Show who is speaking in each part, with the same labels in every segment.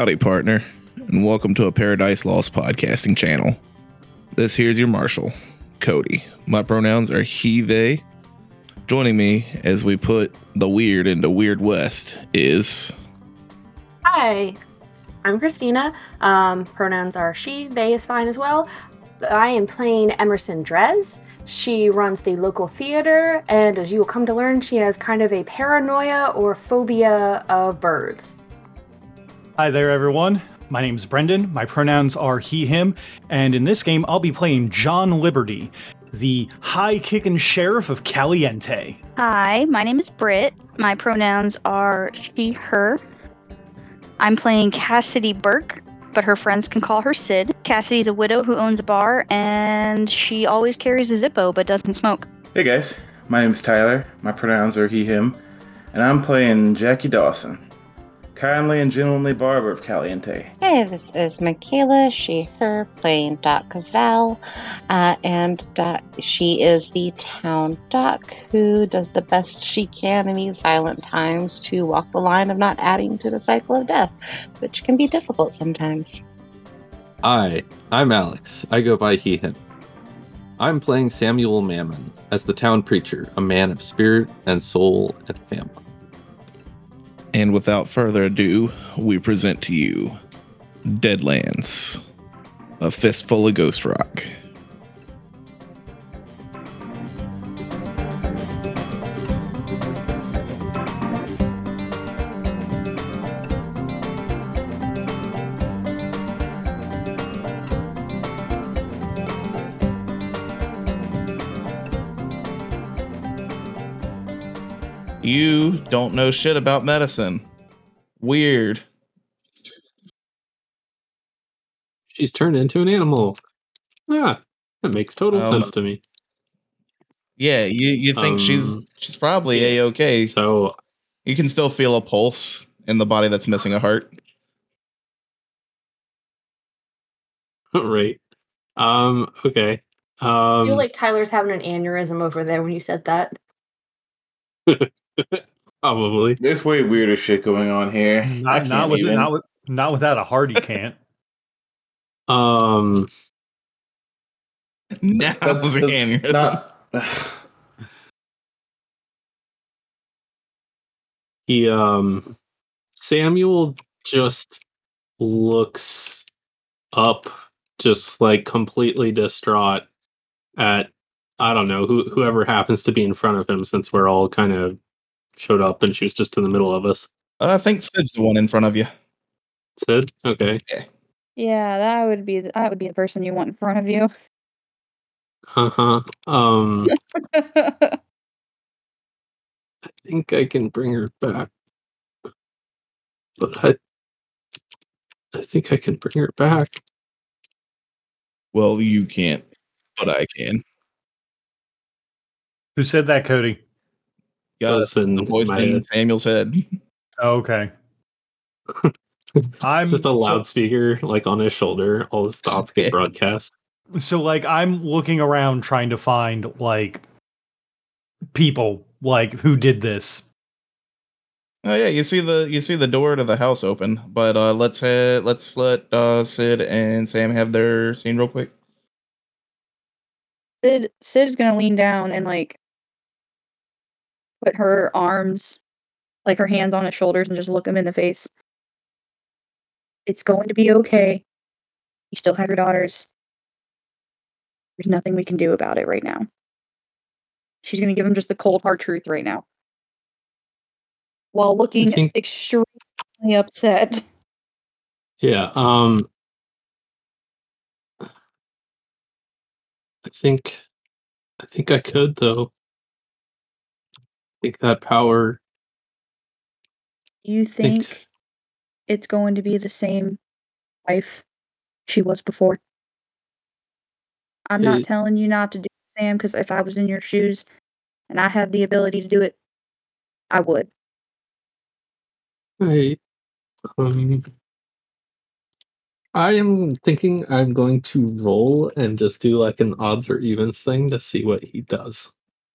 Speaker 1: Howdy, partner, and welcome to a Paradise Lost podcasting channel. This here's your marshal, Cody. My pronouns are he, they. Joining me as we put the weird into Weird West is.
Speaker 2: Hi, I'm Christina. Um, pronouns are she, they is fine as well. I am playing Emerson Drez. She runs the local theater, and as you will come to learn, she has kind of a paranoia or phobia of birds.
Speaker 3: Hi there, everyone. My name's Brendan. My pronouns are he, him, and in this game, I'll be playing John Liberty, the high kicking sheriff of Caliente.
Speaker 4: Hi, my name is Britt. My pronouns are she, her. I'm playing Cassidy Burke, but her friends can call her Sid. Cassidy's a widow who owns a bar, and she always carries a Zippo but doesn't smoke.
Speaker 5: Hey guys, my name's Tyler. My pronouns are he, him, and I'm playing Jackie Dawson, kindly and gentlemanly barber of Caliente.
Speaker 6: Hey, this is Michaela, she, her, playing Doc Cavell. Uh, and Doc, she is the town doc who does the best she can in these violent times to walk the line of not adding to the cycle of death, which can be difficult sometimes.
Speaker 7: Hi, I'm Alex. I go by he, him. I'm playing Samuel Mammon as the town preacher, a man of spirit and soul and family.
Speaker 1: And without further ado, we present to you Deadlands, a fistful of ghost rock. You don't know shit about medicine. Weird.
Speaker 8: She's turned into an animal. Yeah, that makes total
Speaker 1: Um,
Speaker 8: sense to me.
Speaker 1: Yeah, you, you think she's
Speaker 8: Um,
Speaker 1: she's probably a okay.
Speaker 8: So,
Speaker 1: You can still feel a pulse in the body that's missing a heart.
Speaker 8: right. Um, okay.
Speaker 2: I
Speaker 8: Um,
Speaker 2: feel like Tyler's having an aneurysm over there when you said that.
Speaker 8: probably.
Speaker 5: There's way weirder shit going on here.
Speaker 3: Not,
Speaker 5: can't
Speaker 3: with, not, with, not without a heart, he can't.
Speaker 8: Um,
Speaker 1: Now
Speaker 5: That's-
Speaker 1: the
Speaker 5: that's
Speaker 1: aneurysm.
Speaker 5: not-
Speaker 8: he, um, Samuel just looks up, just like completely distraught at, I don't know, who, whoever happens to be in front of him since we're all kind of showed up and she was just in the middle of us.
Speaker 1: I think Sid's the one in front of you.
Speaker 8: Sid? Okay.
Speaker 4: Yeah, that would be that would be the person you want in front of you.
Speaker 8: Uh huh. Um, I think I can bring her back, but I, I think I can bring her back.
Speaker 1: Well, you can't, but I can.
Speaker 3: Who said that, Cody?
Speaker 1: Yeah,
Speaker 8: and in
Speaker 1: the voice in. Samuel's head.
Speaker 3: Oh, okay. I'm
Speaker 8: It's just a
Speaker 3: so-
Speaker 8: loudspeaker, like on his shoulder. All his thoughts get broadcast.
Speaker 3: So, like, I'm looking around trying to find, like, people, like, who did this.
Speaker 1: Oh yeah, you see the you see the door to the house open, but uh let's head let's let uh Sid and Sam have their scene real quick.
Speaker 4: Sid Sid's gonna lean down and like put her arms, like her hands on his shoulders, and just look him in the face. It's going to be okay. You still have your daughters. There's nothing we can do about it right now. She's gonna give him just the cold hard truth right now. While looking
Speaker 8: think-
Speaker 4: extremely upset.
Speaker 8: Yeah. Um, I think, I think I could though. I think that power.
Speaker 4: You
Speaker 8: Think,
Speaker 4: think it's going to be the same wife she was before. I'm not
Speaker 8: It-
Speaker 4: telling you not to do it, Sam, because if I was in your shoes and I had the ability to do it, I would.
Speaker 8: I, um, I am thinking I'm going to roll and just do like an odds or evens thing to see what he does.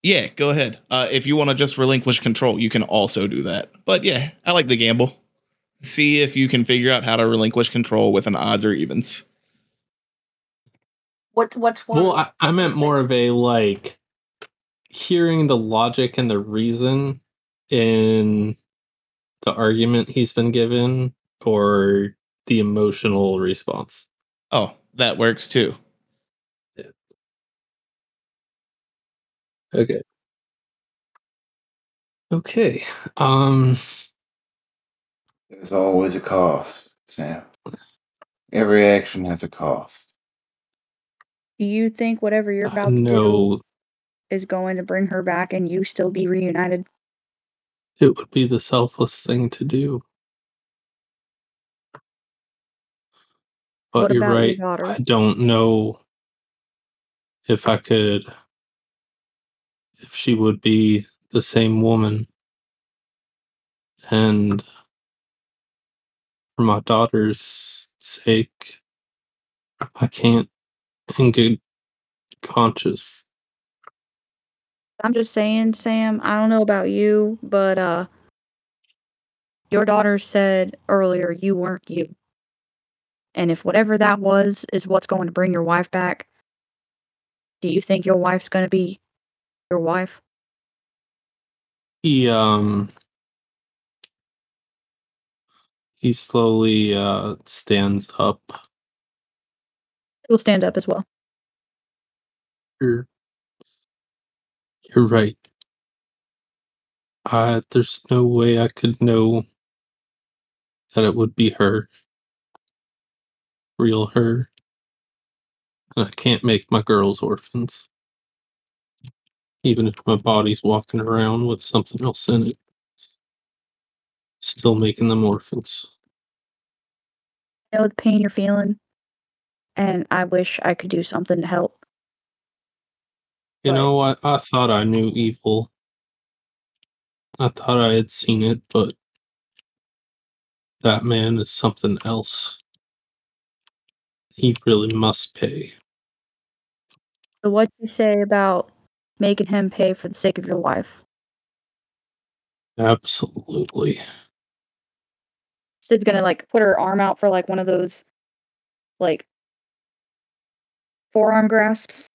Speaker 1: Yeah, go ahead. Uh, if you want to just relinquish control, you can also do that. But yeah, I like the gamble. see if you can figure out how to relinquish control with an odds or evens.
Speaker 2: What what's one?
Speaker 8: Well, I, I meant more of a like hearing the logic and the reason in the argument he's been given or the emotional response.
Speaker 1: Oh, that works too.
Speaker 8: Okay. Okay. Um
Speaker 5: There's always a cost, Sam. Every action has a cost.
Speaker 4: Do you think whatever you're
Speaker 8: uh,
Speaker 4: about to do is going to bring her back and you still be reunited?
Speaker 8: it would be the selfless thing to do. But
Speaker 4: What
Speaker 8: you're
Speaker 4: about your
Speaker 8: right.
Speaker 4: daughter?
Speaker 8: I don't know if I could if she would be the same woman. And for my daughter's sake, I can't in good conscience.
Speaker 4: I'm just saying, Sam, I don't know about you, but uh your daughter said earlier you weren't you. And if whatever that was is what's going to bring your wife back, do you think your wife's going to be your wife?
Speaker 8: He um he slowly uh stands up.
Speaker 4: He'll stand up as well.
Speaker 8: You're you're right. Uh there's no way I could know that it would be her. Real her. I can't make my girls orphans. Even if my body's walking around with something else in it. Still making them orphans.
Speaker 4: I know the pain you're feeling, and I wish I could do something to help.
Speaker 8: You
Speaker 4: But-
Speaker 8: know, I, I thought I knew evil. I thought I had seen it, but that man is something else. He really must pay.
Speaker 4: So what do you say about making him pay for the sake of your wife?
Speaker 8: Absolutely.
Speaker 4: Sid's gonna like put her arm out for like one of those like forearm grasps.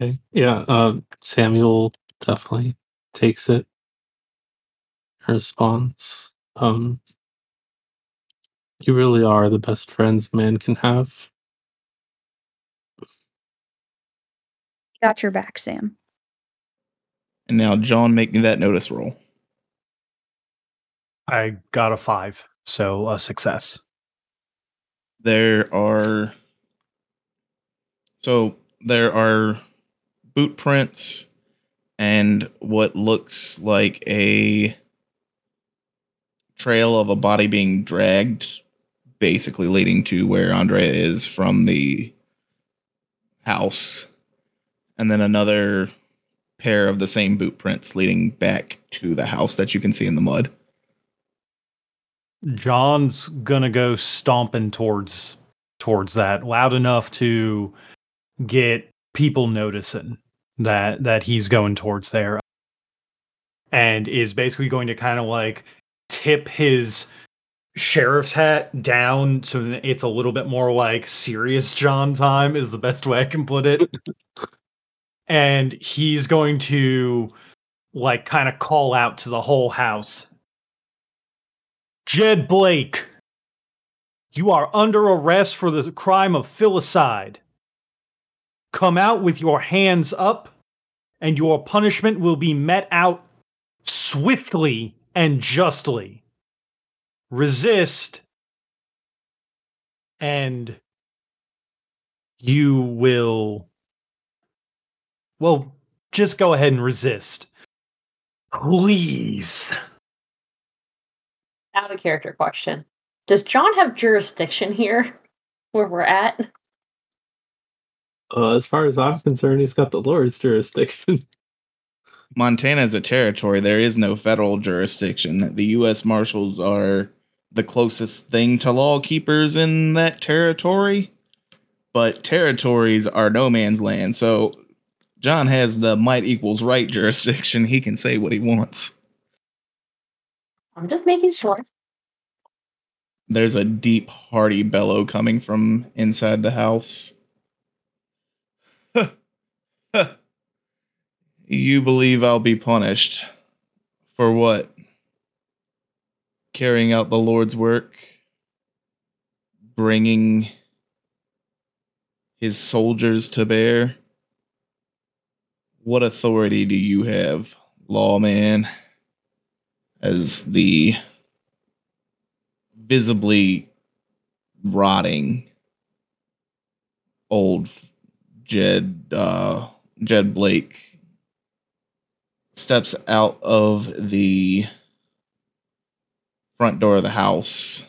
Speaker 8: Okay. Yeah, uh, Samuel definitely takes it. Responds. Um You really are the best friends man can have.
Speaker 4: Got your back, Sam.
Speaker 1: And now, John, make me that notice roll.
Speaker 3: I got a five, so a success.
Speaker 1: There are so there are boot prints and what looks like a trail of a body being dragged, basically leading to where Andrea is from the house, and then another pair of the same boot prints leading back to the house that you can see in the mud.
Speaker 3: John's gonna go stomping towards towards that loud enough to get people noticing that that he's going towards there and is basically going to kind of like tip his sheriff's hat down so it's a little bit more like serious John time is the best way I can put it. and he's going to like kind of call out to the whole house Jed Blake, you are under arrest for the crime of filicide. Come out with your hands up, and your punishment will be met out swiftly and justly. Resist, and you will. Well, just go ahead and resist. Please.
Speaker 2: Out of character question. Does John have jurisdiction here where we're at?
Speaker 8: Uh, as far as I'm concerned, he's got the Lord's jurisdiction.
Speaker 1: Montana is a territory. There is no federal jurisdiction. The U.S. Marshals are the closest thing to law keepers in that territory, but territories are no man's land. So John has the might equals right jurisdiction. He can say what he wants.
Speaker 2: I'm just making sure.
Speaker 1: there's a deep, hearty bellow coming from inside the house. you believe I'll be punished for what? Carrying out the Lord's work, bringing his soldiers to bear. What authority do you have, lawman, as the visibly rotting old Jed uh, Jed Blake steps out of the front door of the house,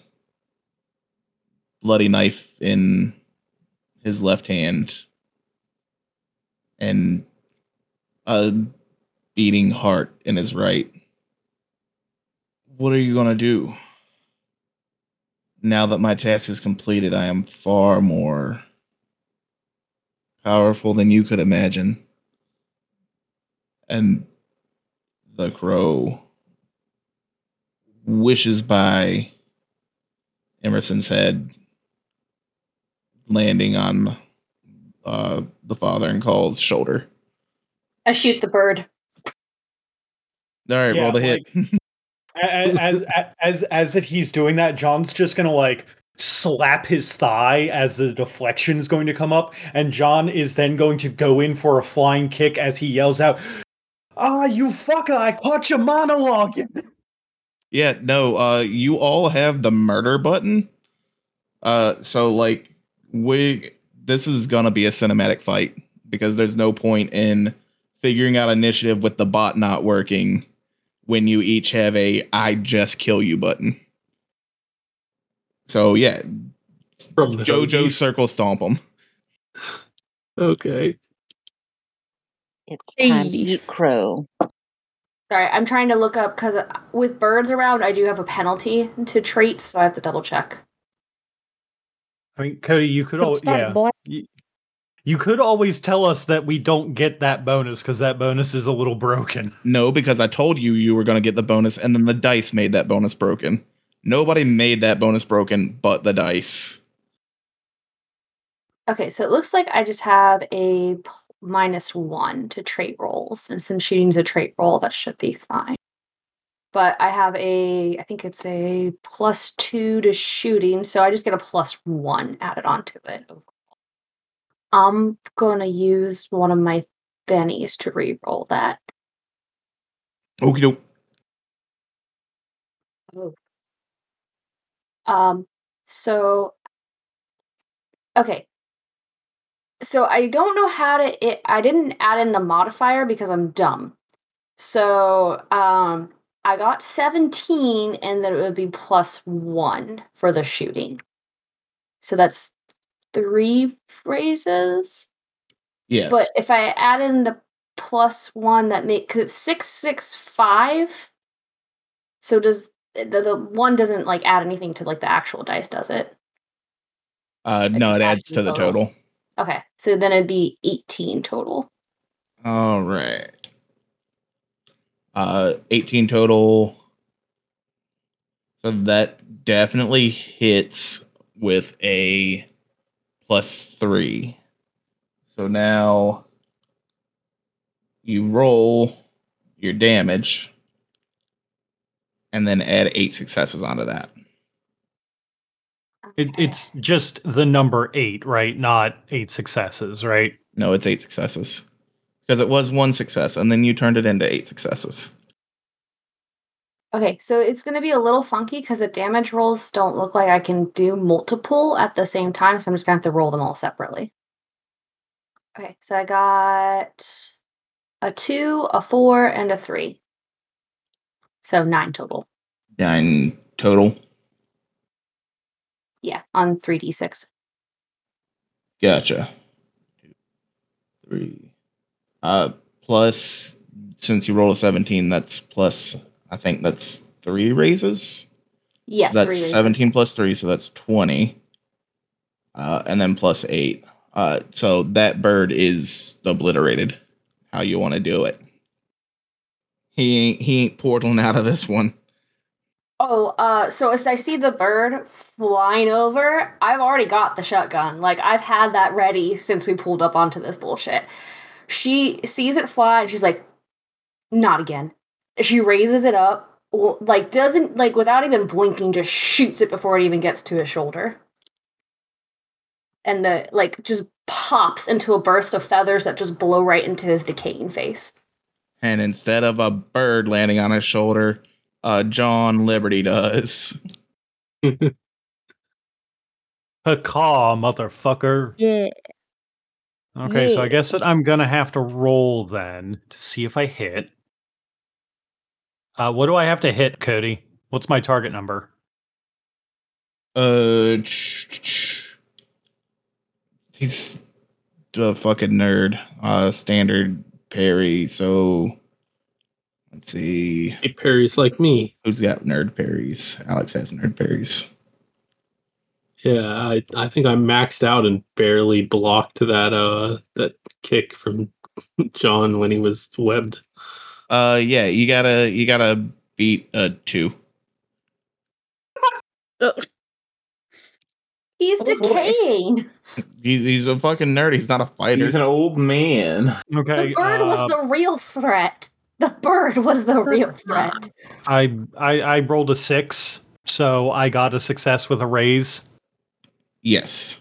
Speaker 1: bloody knife in his left hand, and a beating heart in his right. What are you gonna do? Now that my task is completed, I am far more powerful than you could imagine. And the crow wishes by Emerson's head, landing on uh, the father and calls shoulder.
Speaker 2: I shoot the bird.
Speaker 1: All right,
Speaker 3: Yeah,
Speaker 1: roll the hit.
Speaker 3: as, as as as if he's doing that, John's just gonna like slap his thigh as the deflection is going to come up, and John is then going to go in for a flying kick as he yells out, "Ah, you fucker! I caught your monologue."
Speaker 1: Yeah, no, uh you all have the murder button. Uh so like we this is gonna be a cinematic fight because there's no point in figuring out initiative with the bot not working when you each have a I just kill you button. So yeah,
Speaker 8: From
Speaker 1: Jojo
Speaker 8: Hoagies.
Speaker 1: circle stomp them.
Speaker 8: Okay.
Speaker 6: It's time to eat crow.
Speaker 2: Sorry, I'm trying to look up because uh, with birds around, I do have a penalty to traits, so I have to double check.
Speaker 3: I mean, Cody, you could
Speaker 4: Don't start
Speaker 3: yeah,
Speaker 4: black-
Speaker 3: you, you could always tell us that we don't get that bonus because that bonus is a little broken.
Speaker 1: No, because I told you you were gonna get the bonus, and then the dice made that bonus broken. Nobody made that bonus broken but the dice.
Speaker 2: Okay, so it looks like I just have a p- minus one to trait rolls, and since shooting's a trait roll, that should be fine. But I have a, I think it's a plus two to shooting, so I just get a plus one added onto it. I'm gonna use one of my bennies to re-roll that.
Speaker 1: Okie doke.
Speaker 2: Um, so okay. So I don't know how to it I didn't add in the modifier because I'm dumb. So um I got 17 and then it would be plus 1 for the shooting. So that's 3 raises.
Speaker 1: Yes.
Speaker 2: But if I add in the plus 1 that make cuz it's 665 so does the, the one doesn't like add anything to like the actual dice, does it?
Speaker 1: uh, no, it
Speaker 2: adds
Speaker 1: adds
Speaker 2: to the total.
Speaker 1: total.
Speaker 2: Okay, so then it'd be 18 total.
Speaker 1: All right. Uh, 18 total. So that definitely hits with a plus three. So now you roll your damage and then add eight successes onto that.
Speaker 3: It, it's just the number eight, right? Not eight successes, right?
Speaker 1: No, it's eight successes. Because it was one success, and then you turned it into eight successes.
Speaker 2: Okay, so it's going to be a little funky because the damage rolls don't look like I can do multiple at the same time, so I'm just going to have to roll them all separately. Okay, so I got a 2, a 4, and a 3. So 9 total.
Speaker 1: Nine total.
Speaker 2: Yeah, on 3d6.
Speaker 1: Gotcha. Two, three. Uh, plus, since you roll a 17, that's plus, I think that's three raises.
Speaker 2: Yeah,
Speaker 1: So that's
Speaker 2: three raises.
Speaker 1: 17 plus three, so that's 20. Uh, and then plus eight. Uh, so that bird is obliterated. How you want to do it? He ain't he ain't portaling out of this one.
Speaker 2: Oh, uh, so as I see the bird flying over, I've already got the shotgun. Like I've had that ready since we pulled up onto this bullshit. She sees it fly and she's like, "Not again." She raises it up, like doesn't like without even blinking, just shoots it before it even gets to his shoulder, and the like just pops into a burst of feathers that just blow right into his decaying face.
Speaker 1: And instead of a bird landing on his shoulder, uh, John Liberty does.
Speaker 3: Caw, motherfucker.
Speaker 4: Yeah.
Speaker 3: Okay, so I guess that I'm gonna have to roll then to see if I hit. Uh, what do I have to hit, Cody? What's my target number?
Speaker 1: Uh, ch- ch- he's a fucking nerd. Uh, standard parry. So let's see
Speaker 8: He parries like me.
Speaker 1: who's got nerd parries. Alex has nerd parries.
Speaker 8: Yeah, I, I think I maxed out and barely blocked that uh that kick from John when he was webbed.
Speaker 1: Uh, yeah, you gotta you gotta beat a two.
Speaker 2: He's
Speaker 5: Oh,
Speaker 2: decaying.
Speaker 1: He's he's a fucking nerd. He's not a fighter.
Speaker 5: He's an old man.
Speaker 3: Okay,
Speaker 2: The bird
Speaker 3: uh,
Speaker 2: was the real threat. The bird was the real threat.
Speaker 3: I, I I rolled a six, so I got a success with a raise.
Speaker 1: yes.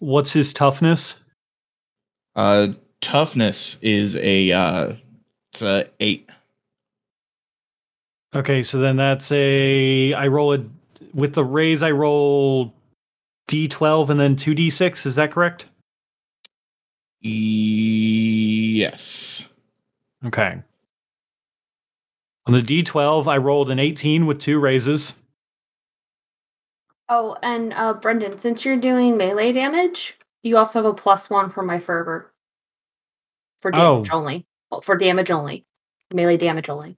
Speaker 3: What's his toughness?
Speaker 1: Uh, toughness is a uh, it's a eight.
Speaker 3: Okay, so then that's a I roll a with the raise I roll d12 and then 2d6, is that correct?
Speaker 1: Yes.
Speaker 3: Okay. On the d12 I rolled an 18 with two raises.
Speaker 2: Oh, and uh, Brendan, since you're doing melee damage, you also have a plus one for my fervor. For damage
Speaker 3: Oh.
Speaker 2: only. Well, For damage only. Melee damage only.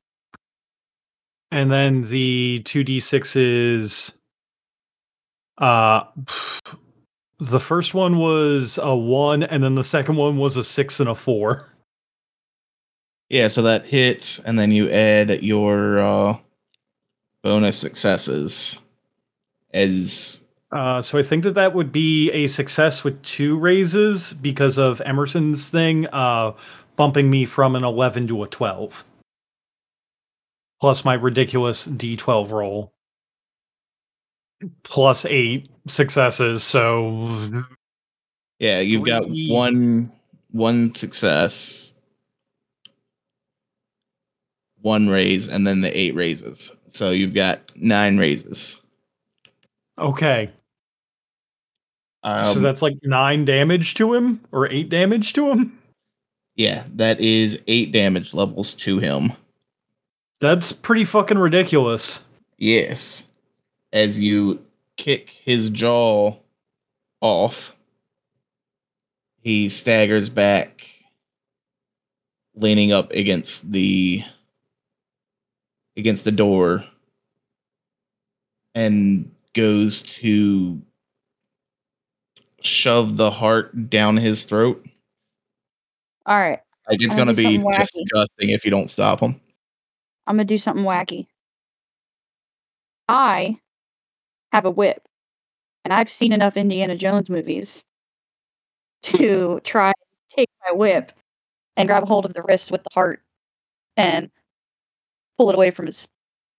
Speaker 3: And then the 2d6 is uh the first one was a 1 and then the second one was a 6 and a 4.
Speaker 1: Yeah, so that hits, and then you add your uh, bonus successes as
Speaker 3: Uh, so I think that that would be a success with two raises because of Emerson's thing, uh, bumping me from an 11 to a 12. Plus my ridiculous D12 roll. Plus eight successes, so
Speaker 1: yeah, you've got one one success, one raise, and then the eight raises. So you've got nine raises.
Speaker 3: okay.
Speaker 1: Um,
Speaker 3: so that's like nine damage to him or eight damage to him.
Speaker 1: Yeah, that is eight damage levels to him.
Speaker 3: That's pretty fucking ridiculous.
Speaker 1: Yes. As you kick his jaw off, he staggers back, leaning up against the against the door, and goes to shove the heart down his throat.
Speaker 4: All right.
Speaker 1: Like it's gonna
Speaker 4: gonna
Speaker 1: be
Speaker 4: something wacky.
Speaker 1: disgusting if you don't stop him.
Speaker 4: I'm gonna do something wacky. I have a whip, and I've seen enough Indiana Jones movies to try and take my whip and grab a hold of the wrist with the heart and pull it away from his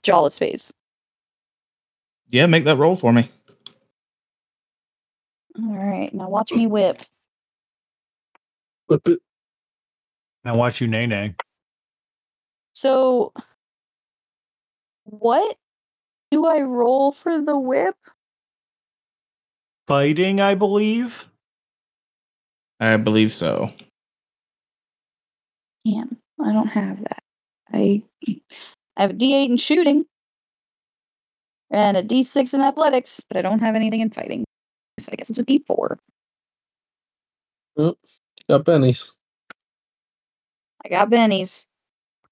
Speaker 4: jawless face.
Speaker 1: Yeah, make that roll for me.
Speaker 4: All right, now watch me whip.
Speaker 8: Whip it.
Speaker 3: Now watch you nay nay.
Speaker 4: So, what do I roll for the whip?
Speaker 3: Fighting, I believe.
Speaker 1: I believe so.
Speaker 4: Damn, I don't have that. I I have a D8 in shooting and a D6 in athletics, but I don't have anything in fighting. So I guess it's a D4.
Speaker 8: Got bennies.
Speaker 4: I got bennies.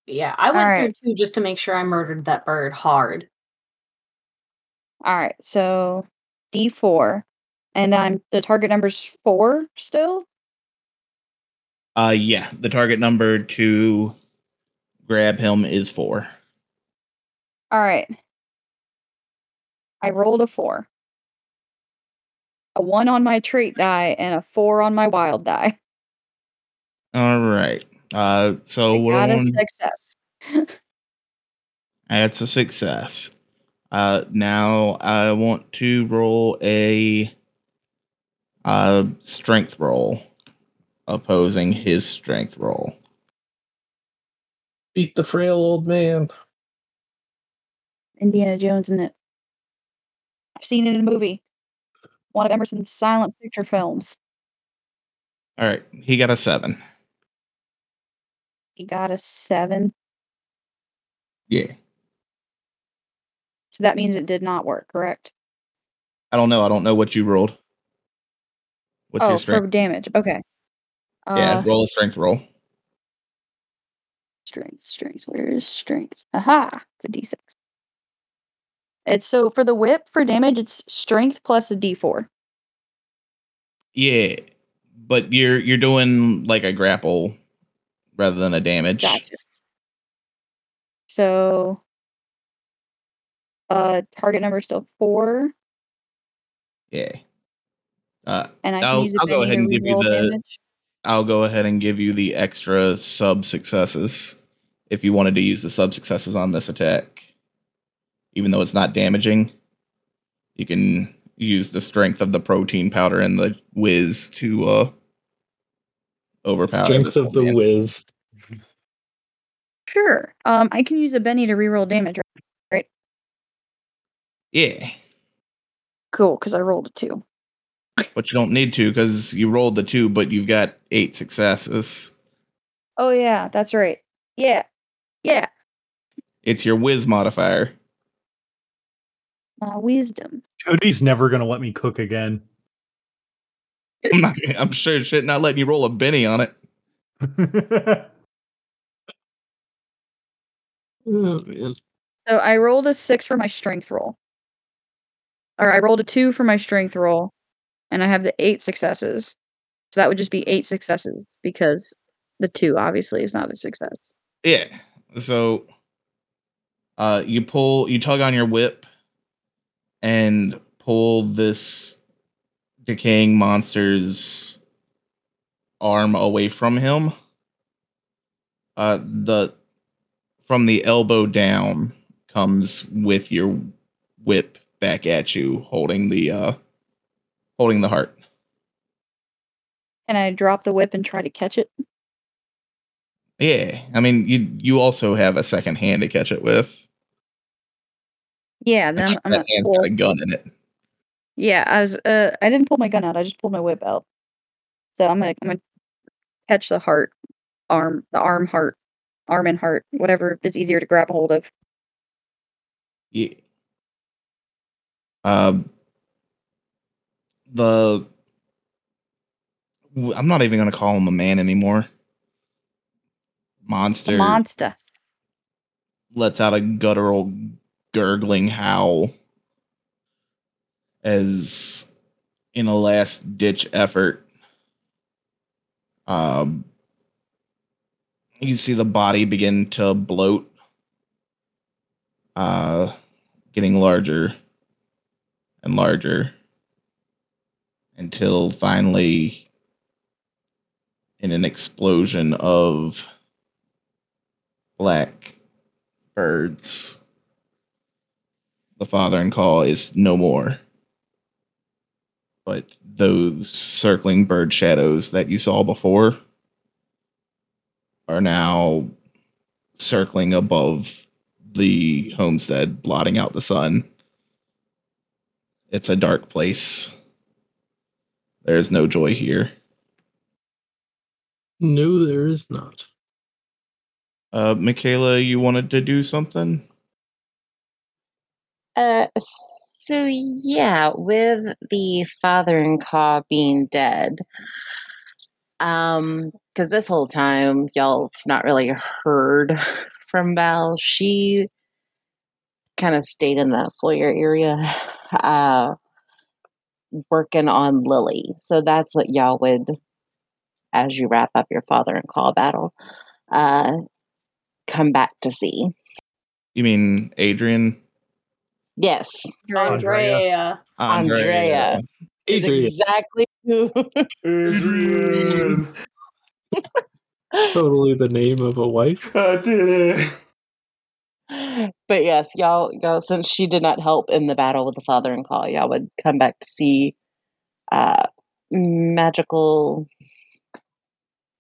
Speaker 2: Yeah, I went
Speaker 4: Alright.
Speaker 2: through two just to make sure I murdered that bird hard.
Speaker 4: All right, so D4, and I'm the target number's four still.
Speaker 1: Uh yeah, the target number to grab him is four.
Speaker 4: All right. I rolled a four. A one on my trait die and a four on my wild die.
Speaker 1: All right. Uh, so
Speaker 4: I
Speaker 1: we're
Speaker 4: got a
Speaker 1: on.
Speaker 4: success.
Speaker 1: That's a success. Uh, now I want to roll a uh, strength roll, opposing his strength roll.
Speaker 8: Beat the frail old man.
Speaker 4: Indiana Jones in it. I've seen it in a movie. One of Emerson's silent picture films.
Speaker 1: All right, he got a seven.
Speaker 4: He got a seven.
Speaker 1: Yeah,
Speaker 4: So that means it did not work, correct?
Speaker 1: I don't know. I don't know what you rolled. What's
Speaker 4: oh,
Speaker 1: your
Speaker 4: for damage. Okay. Uh,
Speaker 1: yeah, roll a strength roll.
Speaker 4: Strength, strength. Where is strength? Aha! It's a d6. It's so for the whip for damage, it's strength plus a d4.
Speaker 1: Yeah, but you're you're doing like a grapple rather than a damage.
Speaker 4: Gotcha. So, uh, target number is still four,
Speaker 1: Yeah. Uh,
Speaker 4: and I
Speaker 1: I'll,
Speaker 4: use a
Speaker 1: I'll go ahead and give you the-
Speaker 4: damage.
Speaker 1: I'll go ahead and give you the extra sub successes if you wanted to use the sub successes on this attack. Even though it's not damaging, you can use the strength of the protein powder and the whiz to uh overpower
Speaker 8: Strength
Speaker 1: this
Speaker 8: of the
Speaker 1: man.
Speaker 8: whiz.
Speaker 4: Sure. Um, I can use a Benny to reroll damage. Right?
Speaker 1: Yeah,
Speaker 4: Cool, because I rolled a two.
Speaker 1: but you don't need to because you rolled the two, but you've got eight successes.
Speaker 4: Oh yeah, that's right. Yeah, yeah.
Speaker 1: It's your whiz modifier.
Speaker 4: My wisdom.
Speaker 3: Cody's never gonna let me cook again.
Speaker 1: I'm, not, I'm sure shit not letting you roll a Benny on it.
Speaker 8: Oh, man.
Speaker 4: So I rolled a six for my strength roll. Or I rolled a two for my strength roll, and I have the eight successes. So that would just be eight successes because the two obviously is not a success.
Speaker 1: Yeah. So uh you pull you tug on your whip and pull this decaying monster's arm away from him. Uh the from the elbow down comes with your whip back at you holding the uh holding the heart.
Speaker 4: Can I drop the whip and try to catch it.
Speaker 1: Yeah. I mean you you also have a second hand to catch it with.
Speaker 4: Yeah, then I'm, I'm
Speaker 1: that
Speaker 4: gonna
Speaker 1: hand's
Speaker 4: pull.
Speaker 1: got a gun in it.
Speaker 4: Yeah, I was. Uh, I didn't pull my gun out. I just pulled my whip out. So I'm gonna, I'm gonna catch the heart, arm, the arm heart, arm and heart, whatever is easier to grab a hold of.
Speaker 1: Yeah. Um. The. I'm not even gonna call him a man anymore. Monster
Speaker 4: monster.
Speaker 1: lets out a guttural, gurgling howl as, in a last ditch effort, um, you see the body begin to bloat, uh, getting larger and larger until finally, in an explosion of black birds, the father and call is no more. But those circling bird shadows that you saw before are now circling above the homestead, blotting out the sun. It's a dark place. There's no joy here.
Speaker 8: No, there is not.
Speaker 1: Uh, Michaela, you wanted to do something?
Speaker 6: Uh, so yeah, with the father and Caw being dead, um, because this whole time y'all have not really heard from Val. She kind of stayed in the foyer area, uh, working on Lily. So that's what y'all would, as you wrap up your father and Caw battle, uh, come back to see.
Speaker 1: You mean Adrian?
Speaker 6: Yes,
Speaker 3: Andrea.
Speaker 2: Andrea.
Speaker 6: Andrea. is
Speaker 8: Adrian.
Speaker 6: exactly who.
Speaker 5: Adrian,
Speaker 8: Totally the name of a wife.
Speaker 5: I did it.
Speaker 6: but yes, y'all, y'all, since she did not help in the battle with the father and call, y'all would come back to see uh, magical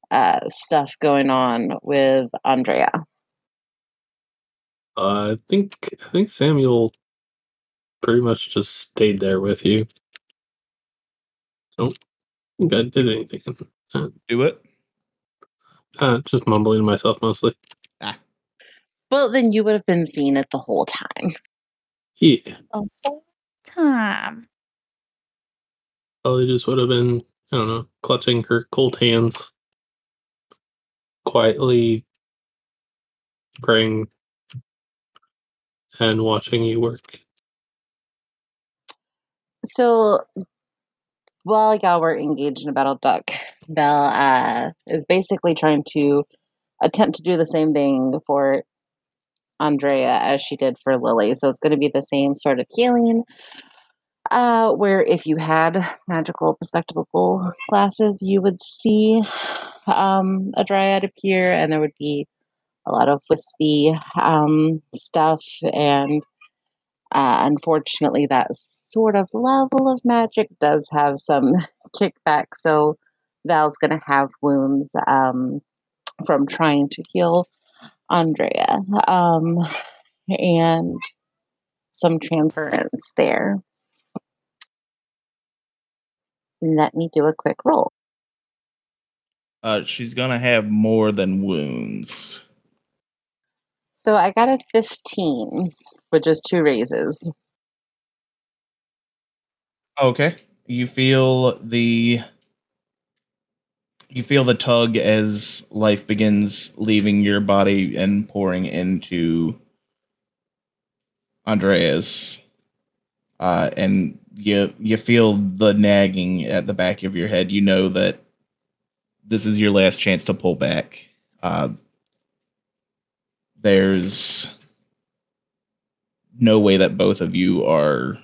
Speaker 6: uh, stuff going on with Andrea.
Speaker 8: Uh, I think I think Samuel pretty much just stayed there with you. Don't think I did anything. Uh,
Speaker 1: Do it.
Speaker 8: uh, just mumbling to myself mostly.
Speaker 6: Well, then you would have been seeing it the whole time.
Speaker 8: Yeah,
Speaker 4: The whole time.
Speaker 8: probably just would have been I don't know, clutching her cold hands, quietly praying and watching you work.
Speaker 6: So while y'all were engaged in a battle, Doc Val uh, is basically trying to attempt to do the same thing for Andrea as she did for Lily. So it's going to be the same sort of healing. Uh, where if you had magical perspectable glasses, you would see um, a dryad appear, and there would be a lot of wispy um, stuff and uh, unfortunately, that sort of level of magic does have some kickback. So Val's going to have wounds um, from trying to heal Andrea um, and some transference there. Let me do a quick roll.
Speaker 1: Uh, she's gonna have more than wounds.
Speaker 6: So I got a 15, which is two raises.
Speaker 1: Okay. You feel the you feel the tug as life begins leaving your body and pouring into Andreas. Uh, and you you feel the nagging at the back of your head. You know that this is your last chance to pull back. Uh, there's no way that both of you are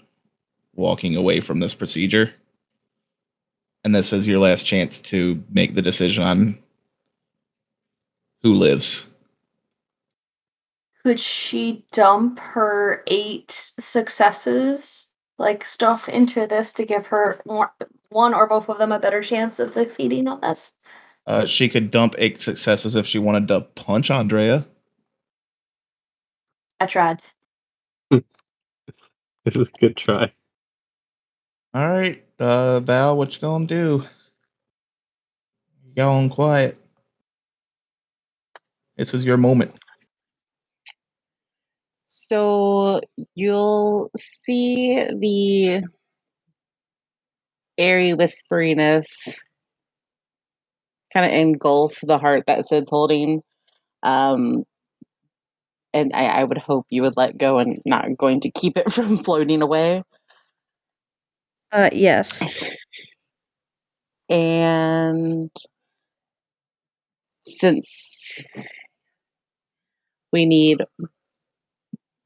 Speaker 1: walking away from this procedure. And this is your last chance to make the decision on who lives.
Speaker 2: Could she dump her eight successes, like stuff, into this to give her more, one or both of them a better chance of succeeding on this?
Speaker 1: Uh, she could dump eight successes if she wanted to punch Andrea.
Speaker 2: I tried.
Speaker 8: It was a good try.
Speaker 1: All right, uh, Val, what you gonna do? You going quiet. This is your moment.
Speaker 6: So you'll see the airy whisperiness kind of engulf the heart that Sid's holding. Um, and I, I would hope you would let go and not going to keep it from floating away.
Speaker 4: Uh, yes.
Speaker 6: And since we need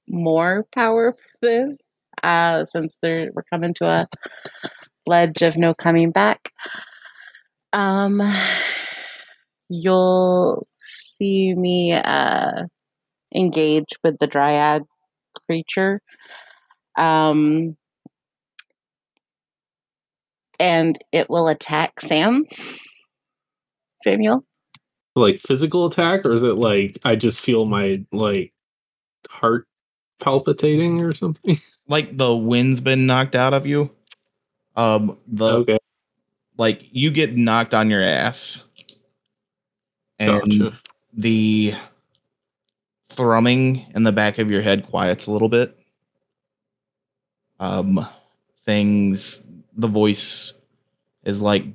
Speaker 6: more power for this, uh, since we're coming to a ledge of no coming back, um, you'll see me uh, engage with the dryad creature. Um, and it will attack Sam. Samuel.
Speaker 8: Like physical attack, or is it like I just feel my like heart palpitating or something?
Speaker 1: Like the wind's been knocked out of you. Um, the
Speaker 8: okay,
Speaker 1: like you get knocked on your ass, and
Speaker 8: gotcha.
Speaker 1: the thrumming in the back of your head quiets a little bit. Um, things, the voice is like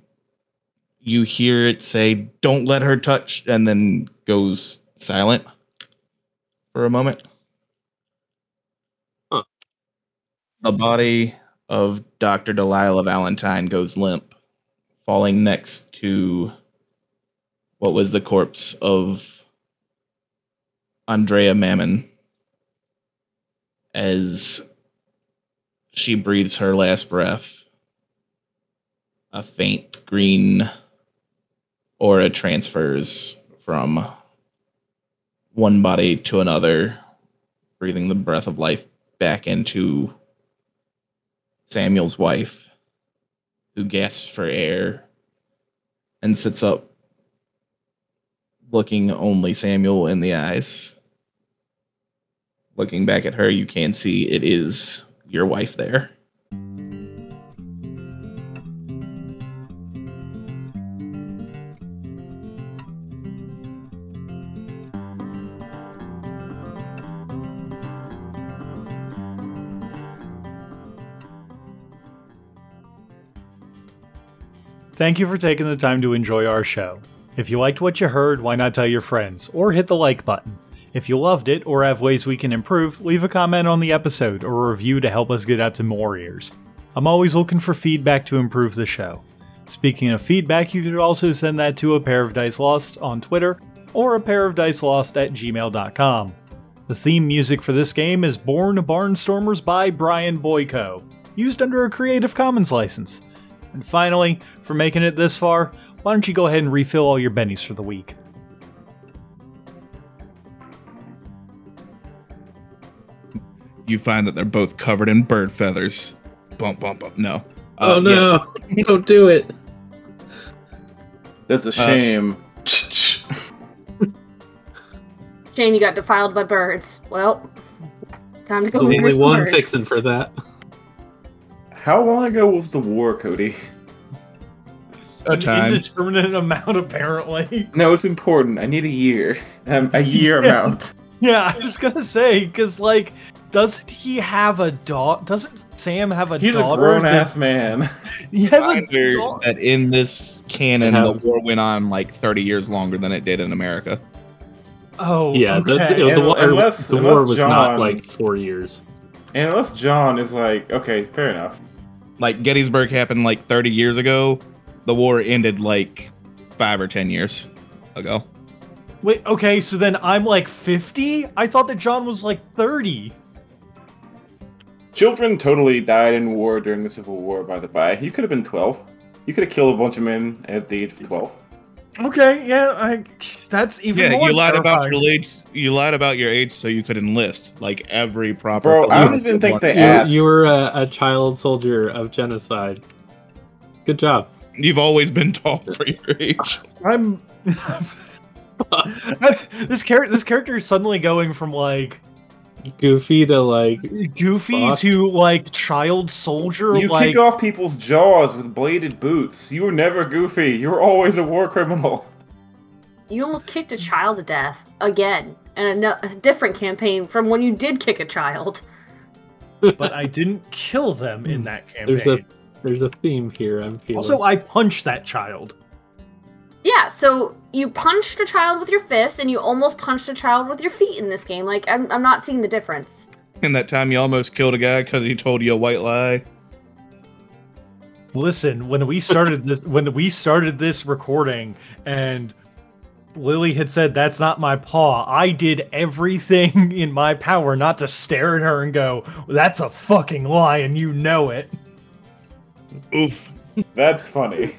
Speaker 1: you hear it say, Don't let her touch, and then goes silent for a moment.
Speaker 8: Huh.
Speaker 1: The body of Dr. Delilah Valentine goes limp, falling next to what was the corpse of Andrea Mammon as she breathes her last breath, a faint green aura transfers from one body to another, breathing the breath of life back into Samuel's wife, who gasps for air and sits up, looking only Samuel in the eyes. Looking back at her, you can see it is your wife there.
Speaker 3: Thank you for taking the time to enjoy our show. If you liked what you heard, why not tell your friends, or hit the like button. If you loved it, or have ways we can improve, leave a comment on the episode or a review to help us get out to more ears. I'm always looking for feedback to improve the show. Speaking of feedback, you could also send that to a pair of dice lost on Twitter or a pair of dice lost at gmail.com. The theme music for this game is Born Barnstormers by Brian Boyko, used under a Creative Commons license. And finally, for making it this far, why don't you go ahead and refill all your bennies for the week?
Speaker 1: You find that they're both covered in bird feathers. Bump, bump, bump. No. Uh,
Speaker 8: oh
Speaker 1: yeah.
Speaker 8: no! Don't do it.
Speaker 5: That's a shame.
Speaker 2: Shane, you got defiled by birds. Well, time to go.
Speaker 8: There's
Speaker 2: murder
Speaker 8: only one
Speaker 2: birds.
Speaker 8: fixing for that.
Speaker 5: How long ago was the war, Cody?
Speaker 1: A
Speaker 3: An
Speaker 1: time.
Speaker 3: indeterminate amount, apparently.
Speaker 5: No, it's important. I need a year. Um, a year
Speaker 3: Yeah.
Speaker 5: amount.
Speaker 3: Yeah, I was gonna say, because, like, doesn't he have a daughter? Doesn't Sam have a
Speaker 5: He's a grown ass man.
Speaker 3: He has a
Speaker 1: Reminder
Speaker 3: da-
Speaker 1: that in this canon,
Speaker 8: They
Speaker 1: the war went on like 30 years longer than it did in America.
Speaker 3: Oh,
Speaker 8: Yeah, the,
Speaker 3: okay.
Speaker 8: the, the,
Speaker 5: And
Speaker 8: war, er,
Speaker 5: unless-
Speaker 8: the
Speaker 5: unless
Speaker 8: war was not like four years.
Speaker 5: And unless John is like, okay, fair enough.
Speaker 1: Like Gettysburg happened like 30 years ago. The war ended like five or 10 years ago.
Speaker 3: Wait, okay, so then I'm like 50? I thought that John was like 30.
Speaker 5: Children totally died in war during the Civil War, by the by. You could have been 12. You could have killed a bunch of men at the age of 12.
Speaker 3: Okay, yeah, I, that's even
Speaker 1: Yeah,
Speaker 3: more
Speaker 1: you lied about your age. You lied about your age so you could enlist. Like every proper.
Speaker 5: Bro, I don't even think
Speaker 1: one.
Speaker 5: they
Speaker 8: You,
Speaker 5: asked.
Speaker 8: you were a, a child soldier of genocide. Good job.
Speaker 1: You've always been tall for your age.
Speaker 3: I'm. this character, this character is suddenly going from like
Speaker 8: Goofy to like
Speaker 3: goofy
Speaker 8: Fuck.
Speaker 3: to like child soldier.
Speaker 5: You
Speaker 3: like,
Speaker 5: kick off people's jaws with bladed boots. You were never goofy. You were always a war criminal.
Speaker 2: You almost kicked a child to death again, in a, no- a different campaign from when you did kick a child.
Speaker 3: but I didn't kill them in hmm. that campaign.
Speaker 8: there's a there's a theme here. I'm feeling.
Speaker 3: Also, I punched that child.
Speaker 2: Yeah, so you punched a child with your fist, and you almost punched a child with your feet in this game. Like, I'm, I'm not seeing the difference.
Speaker 1: And that time you almost killed a guy because he told you a white lie.
Speaker 3: Listen, when we started this, when we started this recording, and Lily had said, "That's not my paw," I did everything in my power not to stare at her and go, "That's a fucking lie," and you know it.
Speaker 1: Oof.
Speaker 5: That's funny.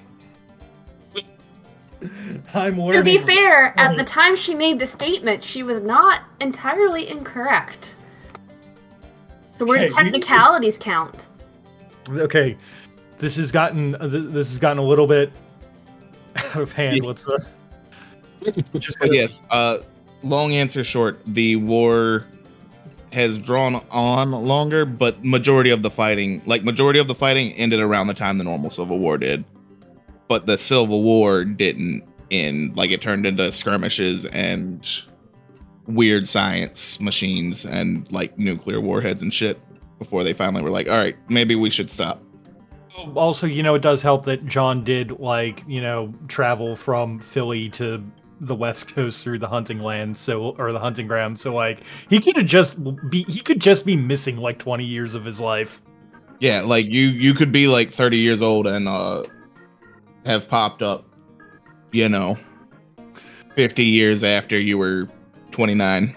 Speaker 3: I'm
Speaker 2: To be fair, at the time she made the statement, she was not entirely incorrect. So where do
Speaker 3: Okay, we-
Speaker 2: technicalities count?
Speaker 3: okay, this has gotten uh, this has gotten a little bit out of hand.
Speaker 1: Yeah.
Speaker 3: Let's uh, just
Speaker 1: But yes, uh, long answer short, the war has drawn on longer, but majority of the fighting, like majority of the fighting, ended around the time the normal Civil War did. But the Civil War didn't end; like it turned into skirmishes and weird science machines and like nuclear warheads and shit. Before they finally were like, "All right, maybe we should stop."
Speaker 3: also, you know, it does help that John did like you know travel from Philly to the West Coast through the hunting land, so or the hunting ground. So like he could have just be he could just be missing like twenty years of his life.
Speaker 1: Yeah, like you you could be like 30 years old and uh have popped up, you know, 50 years after you were 29.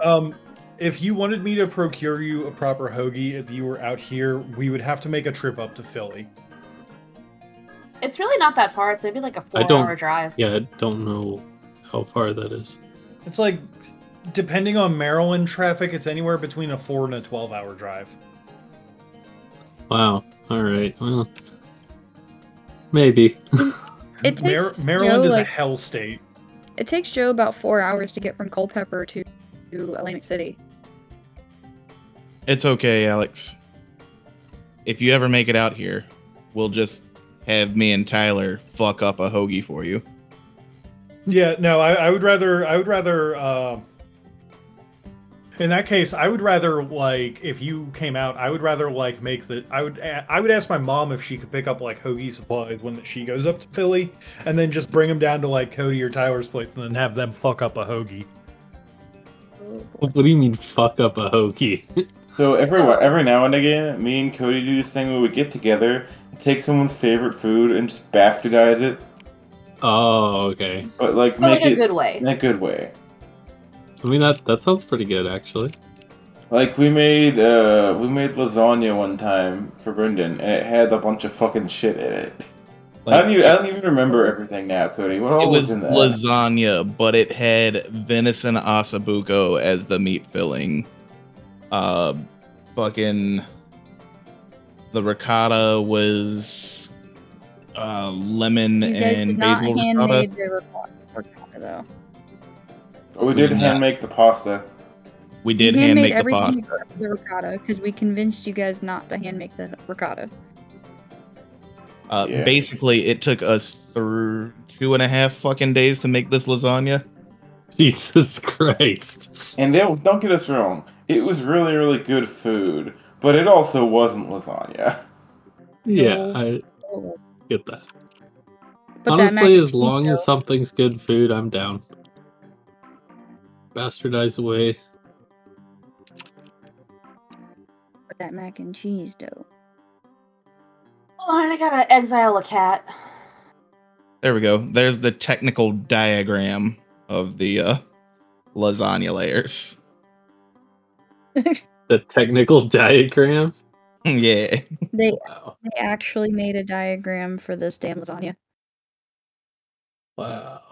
Speaker 3: Um, if you wanted me to procure you a proper hoagie if you were out here, we would have to make a trip up to Philly.
Speaker 2: It's really not that far. It's maybe like a four-hour drive.
Speaker 8: Yeah, I don't know how far that is.
Speaker 3: It's like, depending on Maryland traffic, it's anywhere between a four and a 12 hour drive.
Speaker 8: Wow. All right. Well, maybe.
Speaker 4: It
Speaker 3: Mar-
Speaker 4: takes
Speaker 3: Maryland
Speaker 4: Joe,
Speaker 3: is a
Speaker 4: like-
Speaker 3: hell state.
Speaker 4: It takes Joe about four hours to get from Culpeper to, to Atlantic City.
Speaker 1: It's okay, Alex. If you ever make it out here, we'll just have me and Tyler fuck up a hoagie for you.
Speaker 3: Yeah, no, I, I would rather, I would rather, uh, in that case, I would rather like if you came out, I would rather like make the, I would, I would ask my mom if she could pick up like hoagie supplies when she goes up to Philly, and then just bring them down to like Cody or Tyler's place, and then have them fuck up a hoagie.
Speaker 8: what do you mean fuck up a hoagie?
Speaker 5: So every every now and again, me and Cody do this thing where we get together, take someone's favorite food, and just bastardize it,
Speaker 8: oh, okay.
Speaker 5: but like
Speaker 2: But
Speaker 5: make
Speaker 2: like a
Speaker 5: it
Speaker 2: good way.
Speaker 5: in a good way.
Speaker 8: I mean that that sounds pretty good actually.
Speaker 5: Like we made uh we made lasagna one time for Brendan, and it had a bunch of fucking shit in it. I don't even I don't even remember everything now, Cody. What all
Speaker 1: it
Speaker 5: was,
Speaker 1: was
Speaker 5: in that?
Speaker 1: lasagna, but it had venison osso buco as the meat filling. Uh, fucking the ricotta was uh lemon
Speaker 4: You guys
Speaker 1: and
Speaker 4: did not
Speaker 1: basil ricotta.
Speaker 4: the ricotta, ricotta though.
Speaker 5: But we did
Speaker 1: Nah.
Speaker 5: hand make the pasta.
Speaker 1: We did
Speaker 4: You
Speaker 1: hand
Speaker 4: handmade
Speaker 1: make the
Speaker 4: everything
Speaker 1: pasta.
Speaker 4: the ricotta because we convinced you guys not to hand make the ricotta.
Speaker 1: Uh,
Speaker 5: Yeah.
Speaker 1: Basically, it took us through two and a half fucking days to make this lasagna.
Speaker 8: Jesus Christ.
Speaker 5: And they, don't get us wrong, it was really really good food, but it also wasn't lasagna.
Speaker 8: Yeah, I get that.
Speaker 4: But
Speaker 8: Honestly,
Speaker 4: and
Speaker 8: as long as something's good food, I'm down. Bastardize away.
Speaker 4: but that mac and cheese dough.
Speaker 2: Oh, and I gotta exile a cat.
Speaker 1: There we go. There's the technical diagram of the uh, lasagna layers.
Speaker 8: The technical diagram.
Speaker 1: yeah.
Speaker 4: They
Speaker 8: Wow.
Speaker 4: they actually made a diagram for this damn lasagna.
Speaker 8: Wow.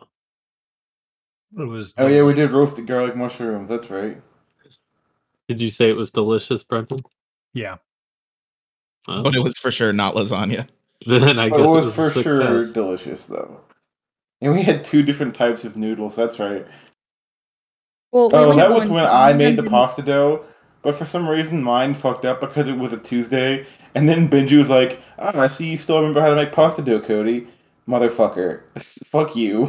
Speaker 3: It was.
Speaker 5: Oh yeah, we did roasted garlic mushrooms. That's right.
Speaker 8: Did you say it was delicious, Brendan?
Speaker 3: Yeah.
Speaker 8: Well,
Speaker 1: But it was for sure not lasagna.
Speaker 8: then I guess
Speaker 5: it
Speaker 8: it
Speaker 5: was
Speaker 8: was,
Speaker 5: for
Speaker 8: a
Speaker 5: sure delicious though. And we had two different types of noodles. That's right.
Speaker 4: Well, we
Speaker 5: Oh, that was when I made the
Speaker 4: didn't-
Speaker 5: pasta dough, but for some reason mine fucked up because it was a Tuesday. And then Benji was like, "Oh, I see you still remember how to make pasta dough, Cody, motherfucker. Fuck you.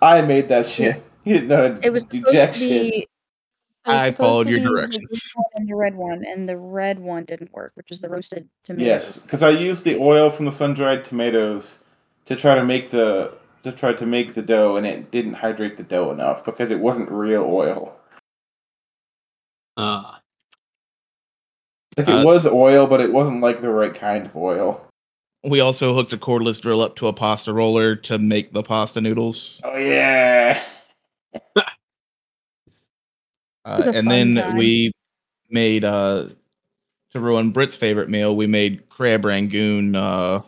Speaker 5: I made that shit. You didn't know
Speaker 4: It was
Speaker 5: do
Speaker 4: supposed
Speaker 5: jack
Speaker 4: to
Speaker 5: shit.
Speaker 4: be.
Speaker 1: I followed your
Speaker 4: be the blue
Speaker 1: directions.
Speaker 4: And the red one, and the red one didn't work, which is the roasted tomatoes.
Speaker 5: Yes, because I used the oil from the sun-dried tomatoes to try to make the to try to make the dough, and it didn't hydrate the dough enough because it wasn't real oil.
Speaker 8: Ah,
Speaker 5: Like
Speaker 1: Uh,
Speaker 5: it was oil, but it wasn't like the right kind of oil.
Speaker 1: We also hooked a cordless drill up to a pasta roller to make the pasta noodles.
Speaker 5: Oh yeah.
Speaker 1: Uh, and then
Speaker 4: time.
Speaker 1: we made uh to ruin Britt's favorite meal, we made crab rangoon uh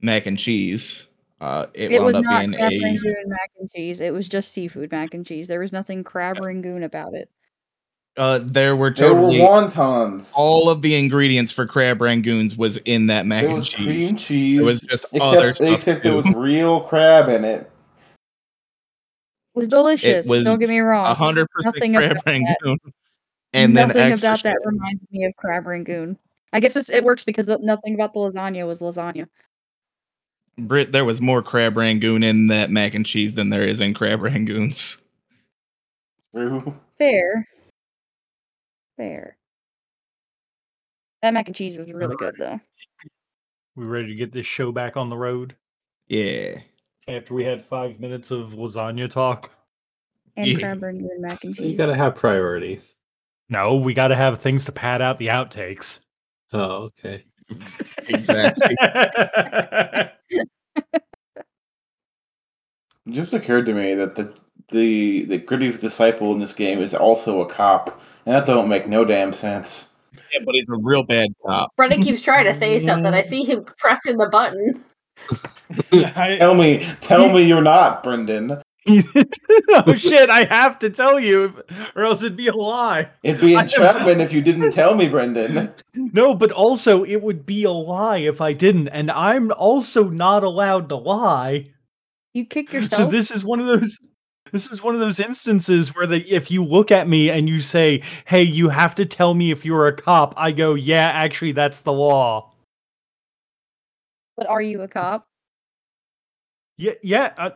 Speaker 1: mac and cheese. Uh it,
Speaker 4: It
Speaker 1: wound
Speaker 4: was
Speaker 1: up
Speaker 4: not
Speaker 1: being
Speaker 4: crab
Speaker 1: a
Speaker 4: rangoon mac and cheese. It was just seafood mac and cheese. There was nothing crab rangoon about it.
Speaker 1: Uh there were
Speaker 5: There were
Speaker 1: totally
Speaker 5: wontons.
Speaker 1: all of the ingredients for crab rangoons was in that mac
Speaker 5: There
Speaker 1: and
Speaker 5: was
Speaker 1: cheese.
Speaker 5: cream cheese.
Speaker 1: It was just other
Speaker 5: except
Speaker 1: stuff.
Speaker 5: except there
Speaker 1: too.
Speaker 5: was real crab in it.
Speaker 4: It was delicious.
Speaker 1: was
Speaker 4: don't get me wrong.
Speaker 1: A hundred percent crab
Speaker 4: about that.
Speaker 1: rangoon. And then
Speaker 4: nothing
Speaker 1: extra
Speaker 4: about that reminds me of crab rangoon. I guess it's, it works because nothing about the lasagna was lasagna.
Speaker 1: Brit, there was more crab rangoon in that mac and cheese than there is in crab rangoons.
Speaker 5: True.
Speaker 4: Fair. Fair. That mac and cheese was really good though.
Speaker 3: We ready to get this show back on the road
Speaker 1: Yeah.
Speaker 3: after we had five minutes of lasagna talk?
Speaker 4: And
Speaker 1: Yeah.
Speaker 4: crab rangoon mac and cheese.
Speaker 8: you gotta have priorities.
Speaker 3: No, we got to have things to pad out the outtakes.
Speaker 8: Oh, okay.
Speaker 1: Exactly.
Speaker 5: It just occurred to me that the the the Gritty's disciple in this game is also a cop, and that don't make no damn sense.
Speaker 1: Yeah, but he's a real bad cop.
Speaker 2: Brendan keeps trying to say something. I see him pressing the button.
Speaker 3: I-
Speaker 5: Tell me, tell me you're not, Brendan.
Speaker 3: oh shit! I have to tell you, or else it'd be a lie.
Speaker 5: It'd be
Speaker 3: I am-
Speaker 5: entrapment if you didn't tell me, Brendan.
Speaker 3: No, but also it would be a lie if I didn't, and I'm also not allowed to lie.
Speaker 4: You kick yourself.
Speaker 3: So this is one of those. This is one of those instances where the, if you look at me and you say, "Hey, you have to tell me if you're a cop," I go, "Yeah, actually, that's the law."
Speaker 4: but are you a cop?
Speaker 3: Yeah, yeah. Uh,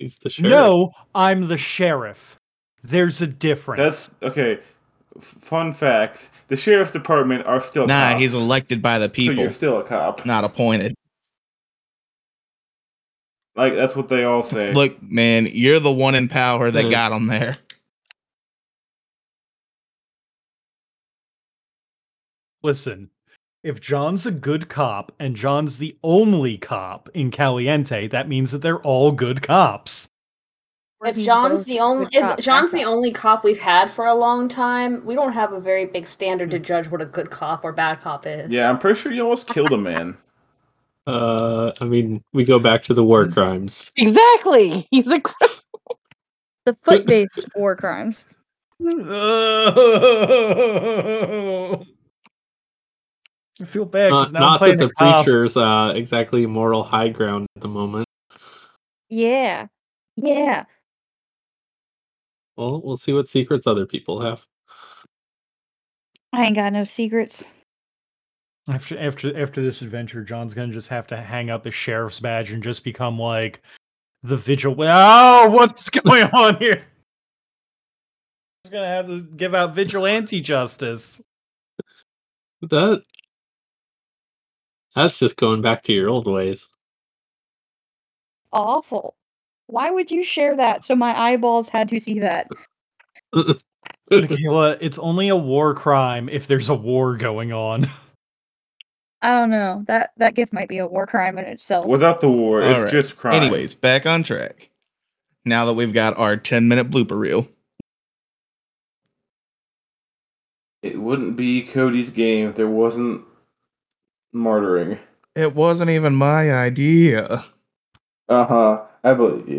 Speaker 8: He's the sheriff.
Speaker 3: no, I'm the sheriff. There's a difference.
Speaker 5: That's okay. Fun fact: the sheriff's department are still
Speaker 1: Nah,
Speaker 5: cops,
Speaker 1: he's elected by the
Speaker 5: So
Speaker 1: people,
Speaker 5: you're still a cop.
Speaker 1: not appointed.
Speaker 5: Like that's what they all say.
Speaker 1: Look, man, you're the one in power that
Speaker 8: Mhm.
Speaker 1: got them there.
Speaker 3: Listen, if John's a good cop and John's the only cop in Caliente, that means that they're all good cops.
Speaker 2: If John's the only if John's the only cop we've had for a long time, we don't have a very big standard to judge what a good cop or bad cop is.
Speaker 5: yeah, I'm pretty sure you almost killed a man.
Speaker 8: Uh, I mean, we go back to the war crimes.
Speaker 6: Exactly. He's a cr-
Speaker 4: the foot-based war crimes.
Speaker 3: I feel bad
Speaker 8: Not,
Speaker 3: now I'm
Speaker 8: not that the
Speaker 3: the cop.
Speaker 8: preacher's uh, exactly moral high ground at the moment.
Speaker 4: Yeah, yeah.
Speaker 8: Well, we'll see what secrets other people have.
Speaker 4: I ain't got no secrets.
Speaker 3: After after after this adventure, John's gonna just have to hang up his sheriff's badge and just become like the vigil. Oh, what's going on here? He's gonna have to give out vigilante justice.
Speaker 8: That that's just going back to your old ways.
Speaker 4: Awful. Why would you share that so my eyeballs had to see that?
Speaker 3: Michaela, it's only a war crime if there's a war going on.
Speaker 4: I don't know. That that gift might be a war crime in itself.
Speaker 5: Without the war, it's
Speaker 1: All right.
Speaker 5: just crime.
Speaker 1: Anyways, back on track. Now that we've got our 10 minute blooper reel.
Speaker 5: it wouldn't be Cody's game if there wasn't martyring.
Speaker 1: It wasn't even my idea.
Speaker 5: Uh huh. I believe you.